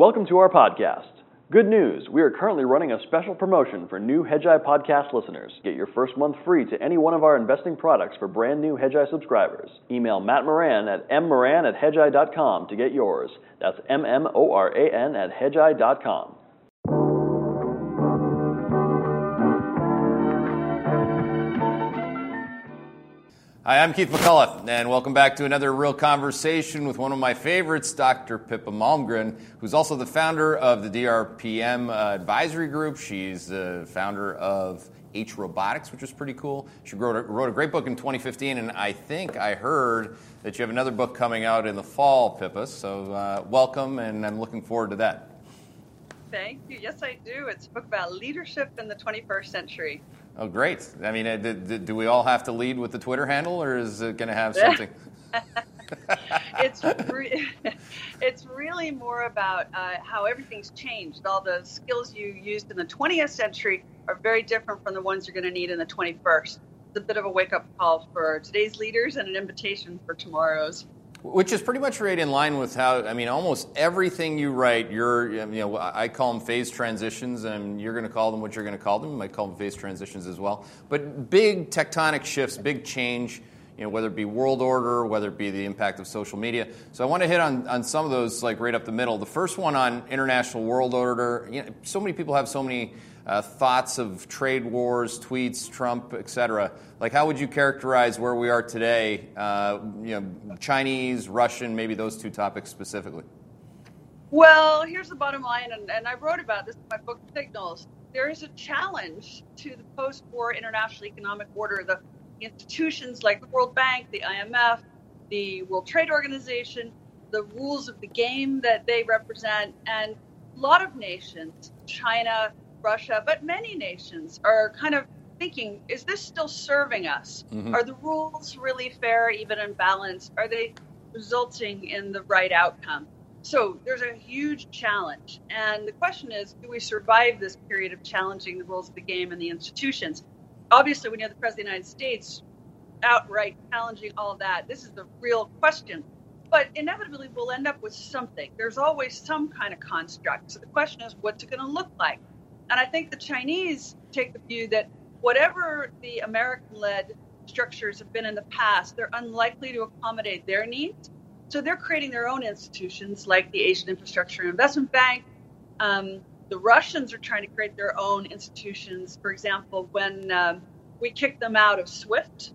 Welcome to our podcast. Good news, we are currently running a special promotion for new Hedgeye podcast listeners. Get your first month free to any one of our investing products for brand new Hedgeye subscribers. Email Matt Moran at mmoran at hedgeye.com to get yours. That's M M O R A N at hedgeye.com. Hi, I'm Keith McCullough, and welcome back to another real conversation with one of my favorites, Dr. Pippa Malmgren, who's also the founder of the DRPM uh, Advisory Group. She's the founder of H Robotics, which is pretty cool. She wrote a, wrote a great book in 2015, and I think I heard that you have another book coming out in the fall, Pippa. So, uh, welcome, and I'm looking forward to that. Thank you. Yes, I do. It's a book about leadership in the 21st century. Oh, great. I mean, uh, do, do we all have to lead with the Twitter handle, or is it going to have something? it's re- it's really more about uh, how everything's changed. All the skills you used in the 20th century are very different from the ones you're going to need in the 21st. It's a bit of a wake up call for today's leaders and an invitation for tomorrow's. Which is pretty much right in line with how I mean, almost everything you write, you're you know I call them phase transitions, and you're going to call them what you're going to call them. You might call them phase transitions as well. But big tectonic shifts, big change. You know, whether it be world order, whether it be the impact of social media. So I want to hit on, on some of those, like right up the middle. The first one on international world order. You know, so many people have so many uh, thoughts of trade wars, tweets, Trump, et cetera. Like, how would you characterize where we are today? Uh, you know, Chinese, Russian, maybe those two topics specifically. Well, here's the bottom line, and, and I wrote about this in my book Signals. There is a challenge to the post-war international economic order. The institutions like the World Bank, the IMF, the World Trade Organization, the rules of the game that they represent, and a lot of nations, China, Russia, but many nations are kind of thinking, is this still serving us? Mm-hmm. Are the rules really fair, even and balanced? Are they resulting in the right outcome? So there's a huge challenge. And the question is, do we survive this period of challenging the rules of the game and the institutions? Obviously, when you have the President of the United States outright challenging all that, this is the real question. But inevitably, we'll end up with something. There's always some kind of construct. So the question is, what's it going to look like? And I think the Chinese take the view that whatever the American led structures have been in the past, they're unlikely to accommodate their needs. So they're creating their own institutions like the Asian Infrastructure Investment Bank. Um, the Russians are trying to create their own institutions. For example, when um, we kicked them out of SWIFT,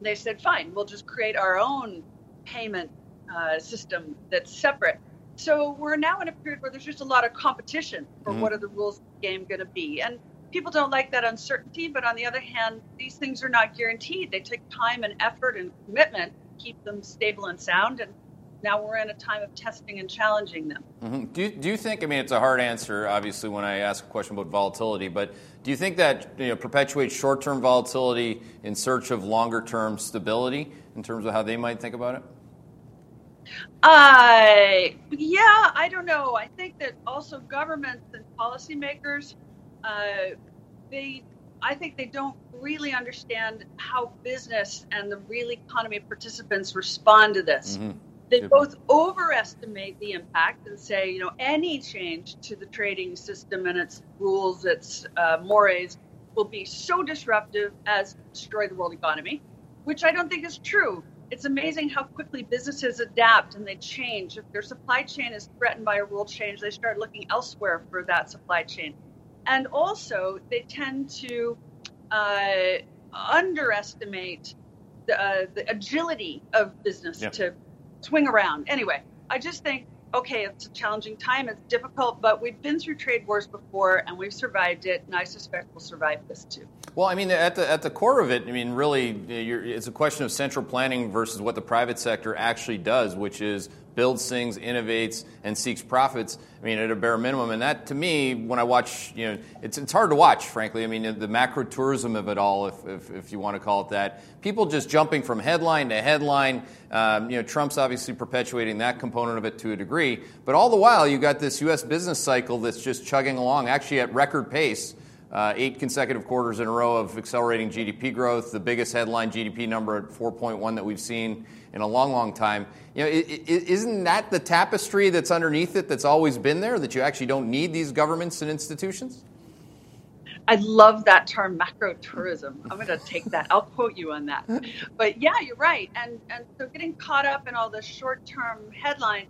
they said, fine, we'll just create our own payment uh, system that's separate. So we're now in a period where there's just a lot of competition for mm-hmm. what are the rules of the game going to be. And people don't like that uncertainty, but on the other hand, these things are not guaranteed. They take time and effort and commitment to keep them stable and sound. And now we're in a time of testing and challenging them. Mm-hmm. Do, you, do you think, I mean, it's a hard answer, obviously, when I ask a question about volatility, but do you think that you know, perpetuates short term volatility in search of longer term stability in terms of how they might think about it? Uh, yeah, I don't know. I think that also governments and policymakers, uh, they, I think they don't really understand how business and the real economy participants respond to this. Mm-hmm. They both overestimate the impact and say, you know, any change to the trading system and its rules, its uh, mores, will be so disruptive as to destroy the world economy, which I don't think is true it's amazing how quickly businesses adapt and they change. If their supply chain is threatened by a rule change, they start looking elsewhere for that supply chain. And also, they tend to uh, underestimate the, uh, the, agility of business to swing around. Anyway, I just think okay, it's a challenging time, it's difficult, but we've been through trade wars before and we've survived it, and I suspect we'll survive this too. Well, I mean, at the, at the core of it, I mean, really, it's a question of central planning versus what the private sector actually does, which is builds things, innovates, and seeks profits. I mean, at a bare minimum, and that to me, when I watch, you know, it's it's hard to watch, frankly. I mean, the macro tourism of it all, if, if, if you want to call it that, people just jumping from headline to headline. Um, you know, Trump's obviously perpetuating that component of it to a degree, but all the while, you got this U.S. business cycle that's just chugging along, actually at record pace. Uh, eight consecutive quarters in a row of accelerating GDP growth, the biggest headline GDP number at 4.1 that we've seen in a long, long time. You know, isn't that the tapestry that's underneath it that's always been there, that you actually don't need these governments and institutions? I love that term macro tourism. I'm going to take that. I'll quote you on that. But yeah, you're right. And and so getting caught up in all the short-term headlines,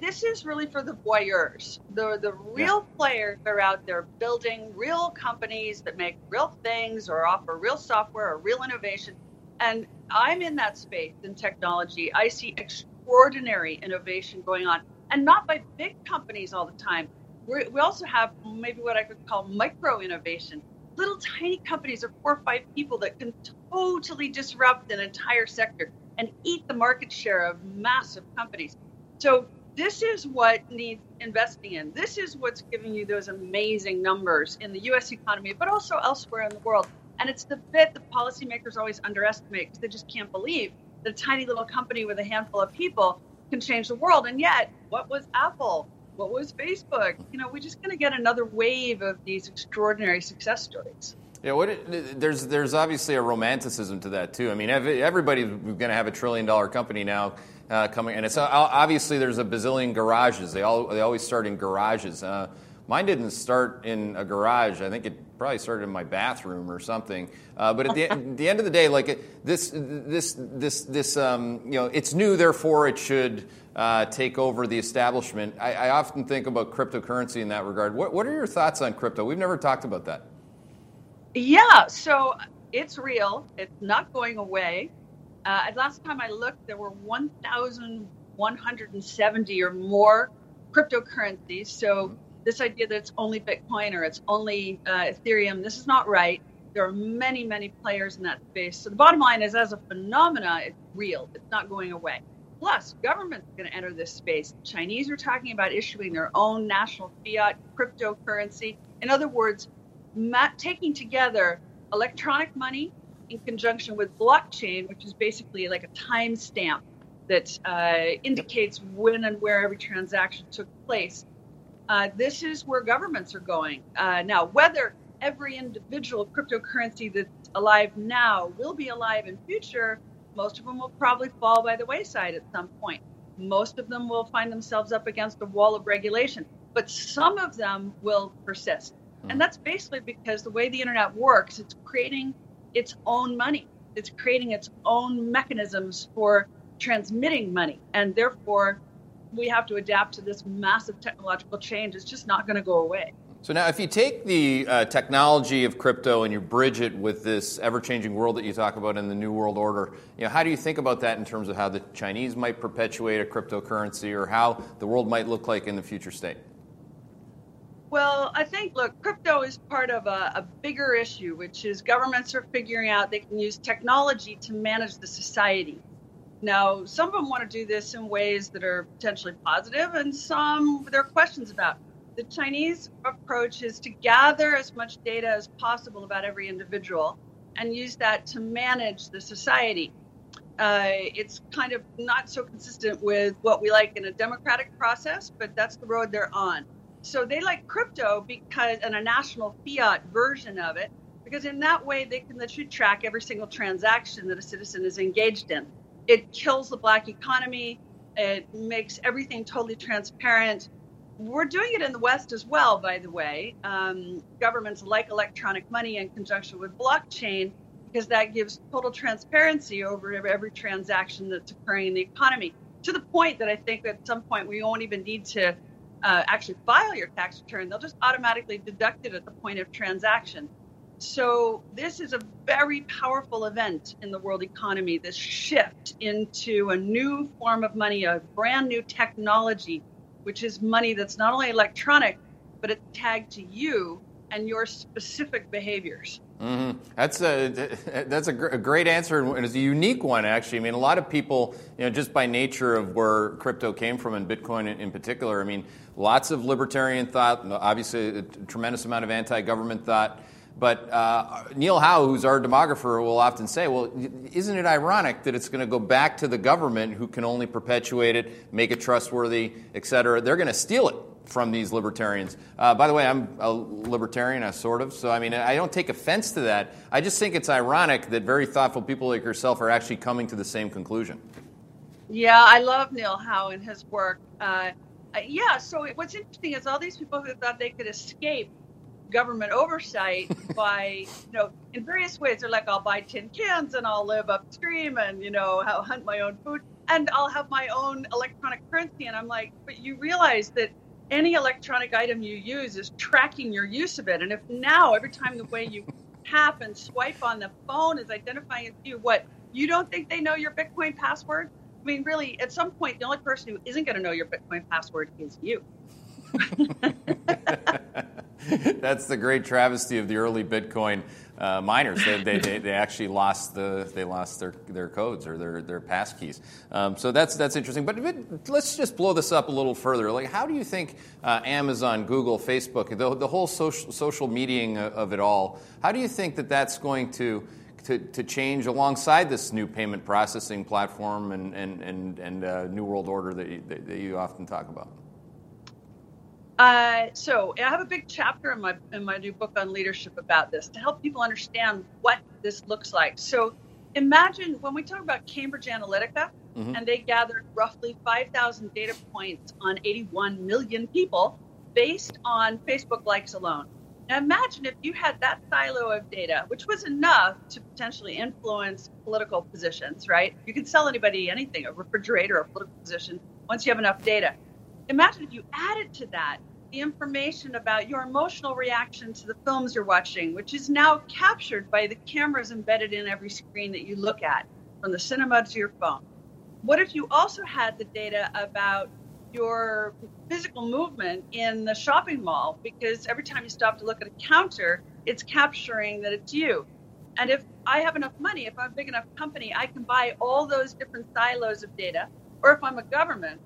this is really for the voyeurs. The the real yeah. players are out there building real companies that make real things or offer real software or real innovation. And I'm in that space in technology. I see extraordinary innovation going on, and not by big companies all the time we're, we also have maybe what I could call micro innovation, little tiny companies of four or five people that can totally disrupt an entire sector and eat the market share of massive companies. So this is what needs investing in. This is what's giving you those amazing numbers in the US economy, but also elsewhere in the world. And it's the bit that policymakers always underestimate because they just can't believe that a tiny little company with a handful of people can change the world. And yet, what was Apple? What was Facebook? You know, we're just going to get another wave of these extraordinary success stories. Yeah, what it, there's there's obviously a romanticism to that too. I mean, everybody's going to have a trillion dollar company now uh, coming, and it's uh, obviously there's a bazillion garages. They all they always start in garages. Uh, mine didn't start in a garage. I think it probably started in my bathroom or something. Uh, but at the, the, end of the day, like this this this this um, you know, it's new, therefore it should uh, take over the establishment. I, I, often think about cryptocurrency in that regard. What, what are your thoughts on crypto? We've never talked about that. Yeah, so it's real. It's not going away. Uh, last time I looked, there were 1,170 or more cryptocurrencies. So this idea that it's only Bitcoin or it's only uh, Ethereum, this is not right. There are many, many players in that space. So the bottom line is, as a phenomena, it's real. It's not going away. Plus, governments are going to enter this space. Chinese are talking about issuing their own national fiat cryptocurrency. In other words, taking together electronic money in conjunction with blockchain, which is basically like a timestamp that uh, indicates when and where every transaction took place. Uh, this is where governments are going. Uh, now, whether every individual cryptocurrency that's alive now will be alive in future most of them will probably fall by the wayside at some point. Most of them will find themselves up against a wall of regulation, but some of them will persist. Hmm. And that's basically because the way the internet works, it's creating its own money. It's creating its own mechanisms for transmitting money. And therefore, we have to adapt to this massive technological change. It's just not going to go away. So now, if you take the uh, technology of crypto and you bridge it with this ever-changing world that you talk about in the New World Order, you know, how do you think about that in terms of how the Chinese might perpetuate a cryptocurrency, or how the world might look like in the future state? Well, I think, look, crypto is part of a, a, bigger issue, which is governments are figuring out they can use technology to manage the society. Now, some of them want to do this in ways that are potentially positive, and some there are questions about the Chinese approach is to gather as much data as possible about every individual and use that to manage the society. Uh, it's kind of not so consistent with what we like in a democratic process, but that's the road they're on. So they like crypto because, and a national fiat version of it, because in that way they can literally track every single transaction that a citizen is engaged in. It kills the black economy. It makes everything totally transparent we're doing it in the West as well, by the way. Um, governments like electronic money in conjunction with blockchain because that gives total transparency over every transaction that's occurring in the economy to the point that I think at some point we won't even need to uh, actually file your tax return. They'll just automatically deduct it at the point of transaction. So, this is a very powerful event in the world economy this shift into a new form of money, a brand new technology which is money that's not only electronic, but it's tagged to you and your specific behaviors. Mm-hmm. That's a that's a, gr- a, great answer and it's a unique one actually. I mean, a lot of people, you know, just by nature of where crypto came from and Bitcoin in, in particular. I mean, lots of libertarian thought, obviously a tremendous amount of anti-government thought. But uh, Neil Howe, who's our demographer, will often say, well, isn't it ironic that it's going to go back to the government who can only perpetuate it, make it trustworthy, et cetera? They're going to steal it from these libertarians. Uh, by the way, I'm a libertarian, I sort of, so I mean, I don't take offense to that. I just think it's ironic that very thoughtful people like yourself are actually coming to the same conclusion. Yeah, I love Neil Howe and his work. Uh, uh yeah, so what's interesting is all these people who thought they could escape government oversight by, you know, in various ways. They're like, I'll buy tin cans and I'll live upstream and, you know, hunt my own food and I'll have my own electronic currency. And I'm like, but you realize that any electronic item you use is tracking your use of it. And if now every time the way you tap and swipe on the phone is identifying you, what you don't think they know your Bitcoin password? I mean, really, at some point, the only person who isn't going to know your Bitcoin password is you. That's the great travesty of the early Bitcoin uh, miners. They, they, they, they, actually lost the they lost their, their codes or their their passkeys. Um, so that's that's interesting. But, but, let's just blow this up a little further. Like, how do you think uh, Amazon, Google, Facebook, the, the whole social social meeting of it all? How do you think that that's going to to, to change alongside this new payment processing platform and and and, and uh, new world order that you, that you often talk about? Uh, so I have a big chapter in my in my new book on leadership about this to help people understand what this looks like. So imagine when we talk about Cambridge Analytica, mm-hmm. and they gathered roughly 5,000 data points on 81 million people based on Facebook likes alone. Now imagine if you had that silo of data, which was enough to potentially influence political positions, right? You can sell anybody anything, a refrigerator, a political position, once you have enough data imagine if you added to that the information about your emotional reaction to the films you're watching, which is now captured by the cameras embedded in every screen that you look at, from the cinema to your phone. What if you also had the data about your physical movement in the shopping mall? Because every time you stop to look at a counter, it's capturing that it's you. And if I have enough money, if I'm a big enough company, I can buy all those different silos of data. Or if I'm a government,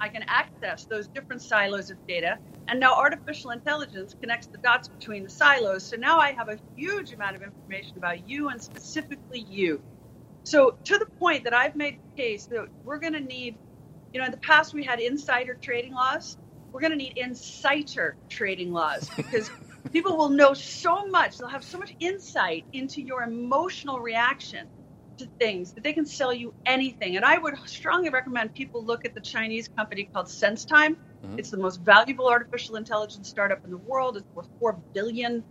I can access those different silos of data. And now artificial intelligence connects the dots between the silos. So now I have a huge amount of information about you and specifically you. So to the point that I've made the case that we're going to need, you know, in the past we had insider trading laws. We're going to need insider trading laws because people will know so much. They'll have so much insight into your emotional reaction to things that they can sell you anything. And I would strongly recommend people look at the Chinese company called SenseTime. Mm-hmm. It's the most valuable artificial intelligence startup in the world. It's worth four billion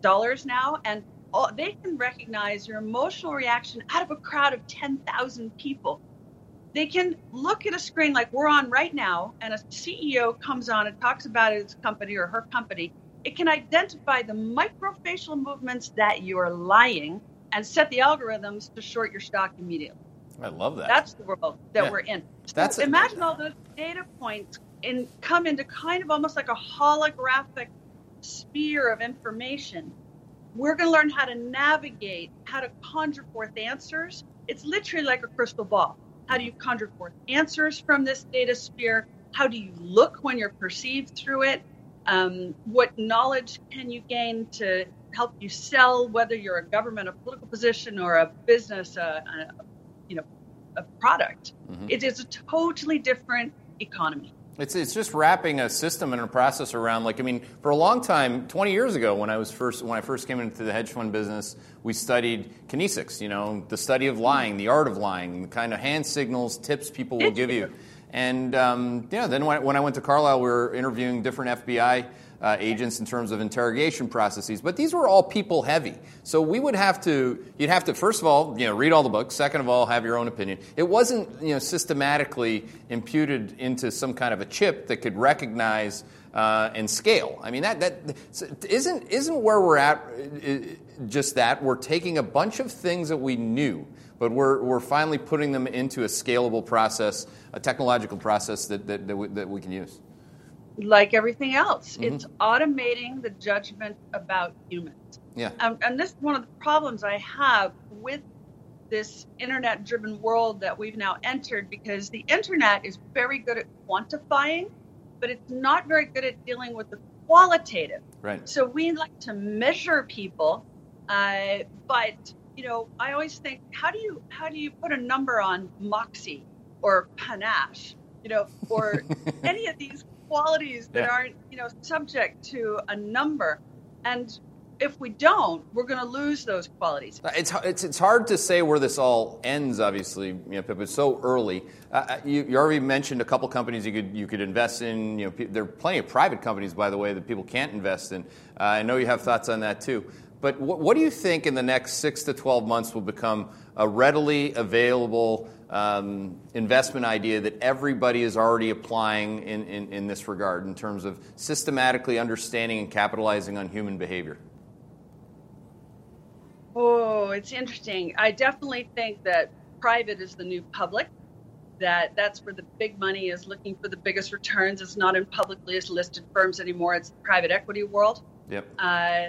dollars now, and all, they can recognize your emotional reaction out of a crowd of ten thousand people. They can look at a screen like we're on right now, and a CEO comes on and talks about his company or her company. It can identify the microfacial movements that you're lying and set the algorithms to short your stock immediately. I love that. That's the world that yeah. we're in. So That's imagine all those data points and come into kind of almost like a holographic sphere of information. We're going to learn how to navigate, how to conjure forth answers. It's literally like a crystal ball. How do you conjure forth answers from this data sphere? How do you look when you're perceived through it? Um, what knowledge can you gain to help you sell, whether you're a government, a political position, or a business, a, a you know, a product. Mm-hmm. It is a totally different economy. It's, it's just wrapping a system and a process around like I mean for a long time 20 years ago when I was first when I first came into the hedge fund business we studied kinesics you know the study of lying the art of lying the kind of hand signals tips people will give you and um, yeah then when, when I went to Carlyle we were interviewing different FBI uh, agents in terms of interrogation processes. But these were all people heavy. So we would have to, you'd have to, first of all, you know, read all the books. Second of all, have your own opinion. It wasn't, you know, systematically imputed into some kind of a chip that could recognize uh, and scale. I mean, that, that isn't, isn't where we're at just that. We're taking a bunch of things that we knew, but we're, we're finally putting them into a scalable process, a technological process that, that, that, we, that we can use like everything else. Mm-hmm. It's automating the judgment about humans. Yeah. Um, and this is one of the problems I have with this internet driven world that we've now entered because the internet is very good at quantifying, but it's not very good at dealing with the qualitative. Right. So we like to measure people, uh, but you know, I always think, how do you how do you put a number on moxie or panache, you know, or any of these qualities that Yeah. aren't, you know, subject to a number. And if we don't, we're going to lose those qualities. It's, it's, it's hard to say where this all ends, obviously, you know, Pip. It's so early. Uh, you, you already mentioned a couple companies you could, you could invest in. You know, pe- there are plenty of private companies, by the way, that people can't invest in. Uh, I know you have thoughts on that too. But what, what do you think in the next six to 12 months will become a readily available um, investment idea that everybody is already applying in, in, in this regard in terms of systematically understanding and capitalizing on human behavior? Oh, it's interesting. I definitely think that private is the new public. That that's where the big money is looking for the biggest returns. It's not in publicly listed firms anymore. It's the private equity world. Yep. Uh,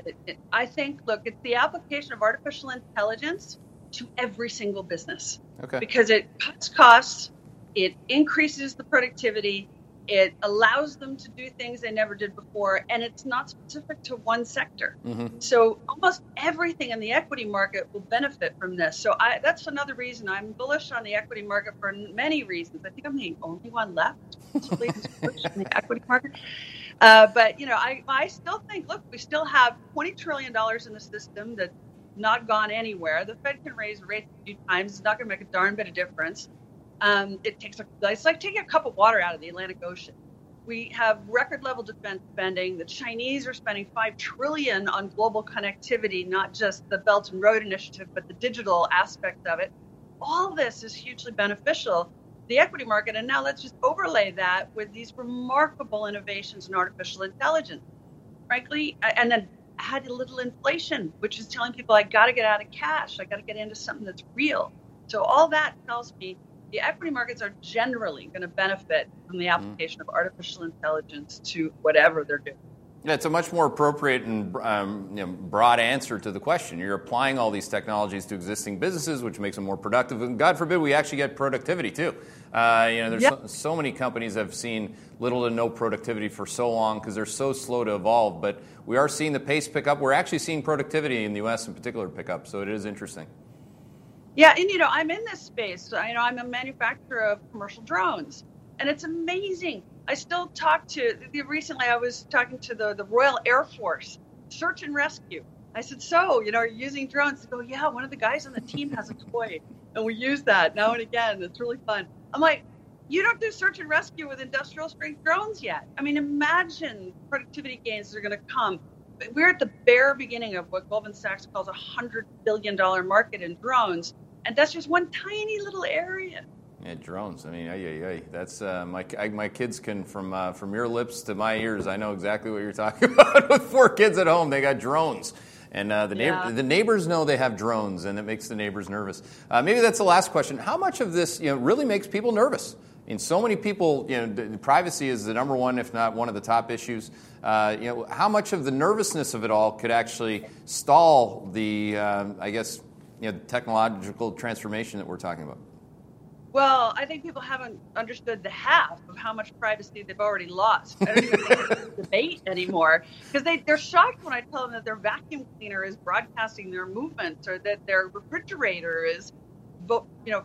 I think, look, it's the application of artificial intelligence to every single business Okay. because it cuts costs, it increases the productivity, it allows them to do things they never did before, and it's not specific to one sector. Mm-hmm. So almost everything in the equity market will benefit from this. So I, that's another reason I'm bullish on the equity market for many reasons. I think I'm the only one left bullish on the equity market. Uh, but you know, I, I still think, look, we still have 20 trillion dollars in the system that's not gone anywhere. The Fed can raise rates a few times; it's not going to make a darn bit of difference. Um, it takes a, it's like taking a cup of water out of the Atlantic Ocean. We have record level defense spending. The Chinese are spending five trillion on global connectivity, not just the Belt and Road Initiative, but the digital aspect of it. All this is hugely beneficial the equity market. And now let's just overlay that with these remarkable innovations in artificial intelligence. Frankly, and then add a little inflation, which is telling people I got to get out of cash, I got to get into something that's real. So all that tells me the equity markets are generally going to benefit from the application of artificial intelligence to whatever they're doing. Yeah, it's a much more appropriate and um, you know, broad answer to the question. You're applying all these technologies to existing businesses, which makes them more productive. And God forbid we actually get productivity too. Uh, you know, there's Yep. so, so many companies have seen little to no productivity for so long because they're so slow to evolve. But we are seeing the pace pick up. We're actually seeing productivity in the U.S. in particular pick up. So it is interesting. Yeah, and you know, I'm in this space. You know, I'm a manufacturer of commercial drones, and it's amazing. I still talk to. Recently, I was talking to the the Royal Air Force search and rescue. I said, "So, you know, are you using drones?" They go, "Yeah, one of the guys on the team has a toy, and we use that now and again. It's really fun." I'm like, "You don't do search and rescue with industrial strength drones yet. I mean, imagine productivity gains that are going to come." We're at the bare beginning of what Goldman Sachs calls a hundred billion dollar market in drones, and that's just one tiny little area. Yeah, drones. I mean, ay, ay, ay. that's uh, my I, my kids can from uh, from your lips to my ears. I know exactly what you're talking about. With four kids at home, they got drones, and uh, the Yeah. neighbor, the neighbors know they have drones, and it makes the neighbors nervous. Uh, maybe that's the last question. How much of this, you know, really makes people nervous? I mean, so many people, you know, the, the privacy is the number one, if not one of the top issues. Uh, you know, how much of the nervousness of it all could actually stall the, um, I guess, you know, technological transformation that we're talking about? Well, I think people haven't understood the half of how much privacy they've already lost. I don't even think it's a debate anymore because they, they're shocked when I tell them that their vacuum cleaner is broadcasting their movements or that their refrigerator is, you know,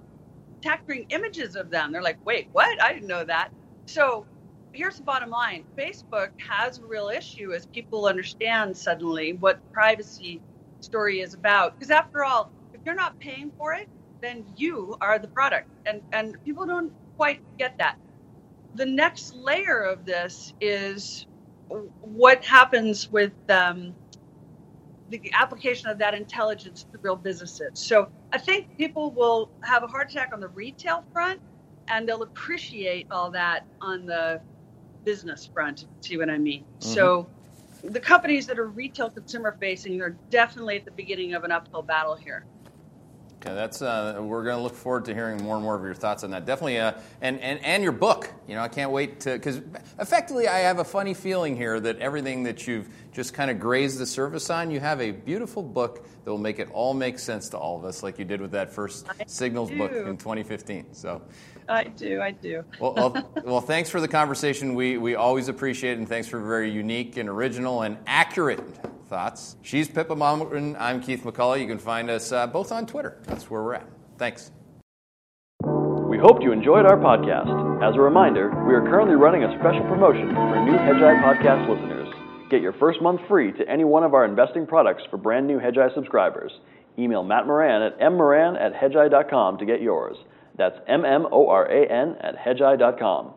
capturing images of them. They're like, wait, what? I didn't know that. So here's the bottom line Facebook has a real issue as people understand suddenly what privacy story is about. Because after all, if you're not paying for it, then you are the product. And, and people don't quite get that. The next layer of this is what happens with um, the application of that intelligence to real businesses. So I think people will have a heart attack on the retail front and they'll appreciate all that on the business front. See what I mean? So the companies that are retail consumer facing are definitely at the beginning of an uphill battle here. Okay, that's uh, we're going to look forward to hearing more and more of your thoughts on that. Definitely, uh, and, and and your book. You know, I can't wait to because effectively, I have a funny feeling here that everything that you've just kind of grazed the surface on, you have a beautiful book that will make it all make sense to all of us, like you did with that first I Signals book in 2015. So. I do, I do. Well, well, well, thanks for the conversation. We, we always appreciate it, and thanks for very unique and original and accurate thoughts. She's Pippa Malmgren. I'm Keith McCullough. You can find us uh, both on Twitter. That's where we're at. Thanks. We hope you enjoyed our podcast. As a reminder, we are currently running a special promotion for new Hedgeye podcast listeners. Get your first month free to any one of our investing products for brand new Hedgeye subscribers. Email Matt Moran at mmoran at hedgeye.com to get yours. That's M M O R A N at hedgeye.com.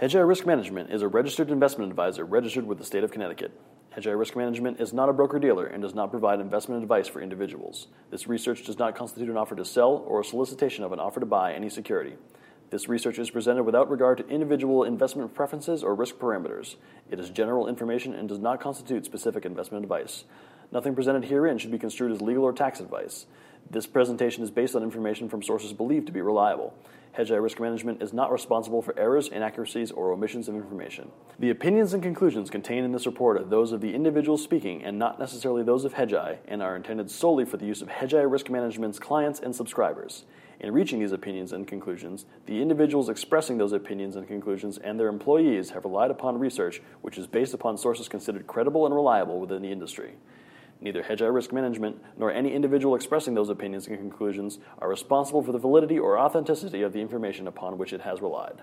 Hedgeye Risk Management is a registered investment advisor registered with the state of Connecticut. Hedgeye Risk Management is not a broker dealer and does not provide investment advice for individuals. This research does not constitute an offer to sell or a solicitation of an offer to buy any security. This research is presented without regard to individual investment preferences or risk parameters. It is general information and does not constitute specific investment advice. Nothing presented herein should be construed as legal or tax advice. This presentation is based on information from sources believed to be reliable. Hedgeye Risk Management is not responsible for errors, inaccuracies, or omissions of information. The opinions and conclusions contained in this report are those of the individual speaking and not necessarily those of Hedgeye and are intended solely for the use of Hedgeye Risk Management's clients and subscribers. In reaching these opinions and conclusions, the individuals expressing those opinions and conclusions and their employees have relied upon research which is based upon sources considered credible and reliable within the industry. Neither hedge Hedgeye Risk Management nor any individual expressing those opinions and conclusions are responsible for the validity or authenticity of the information upon which it has relied.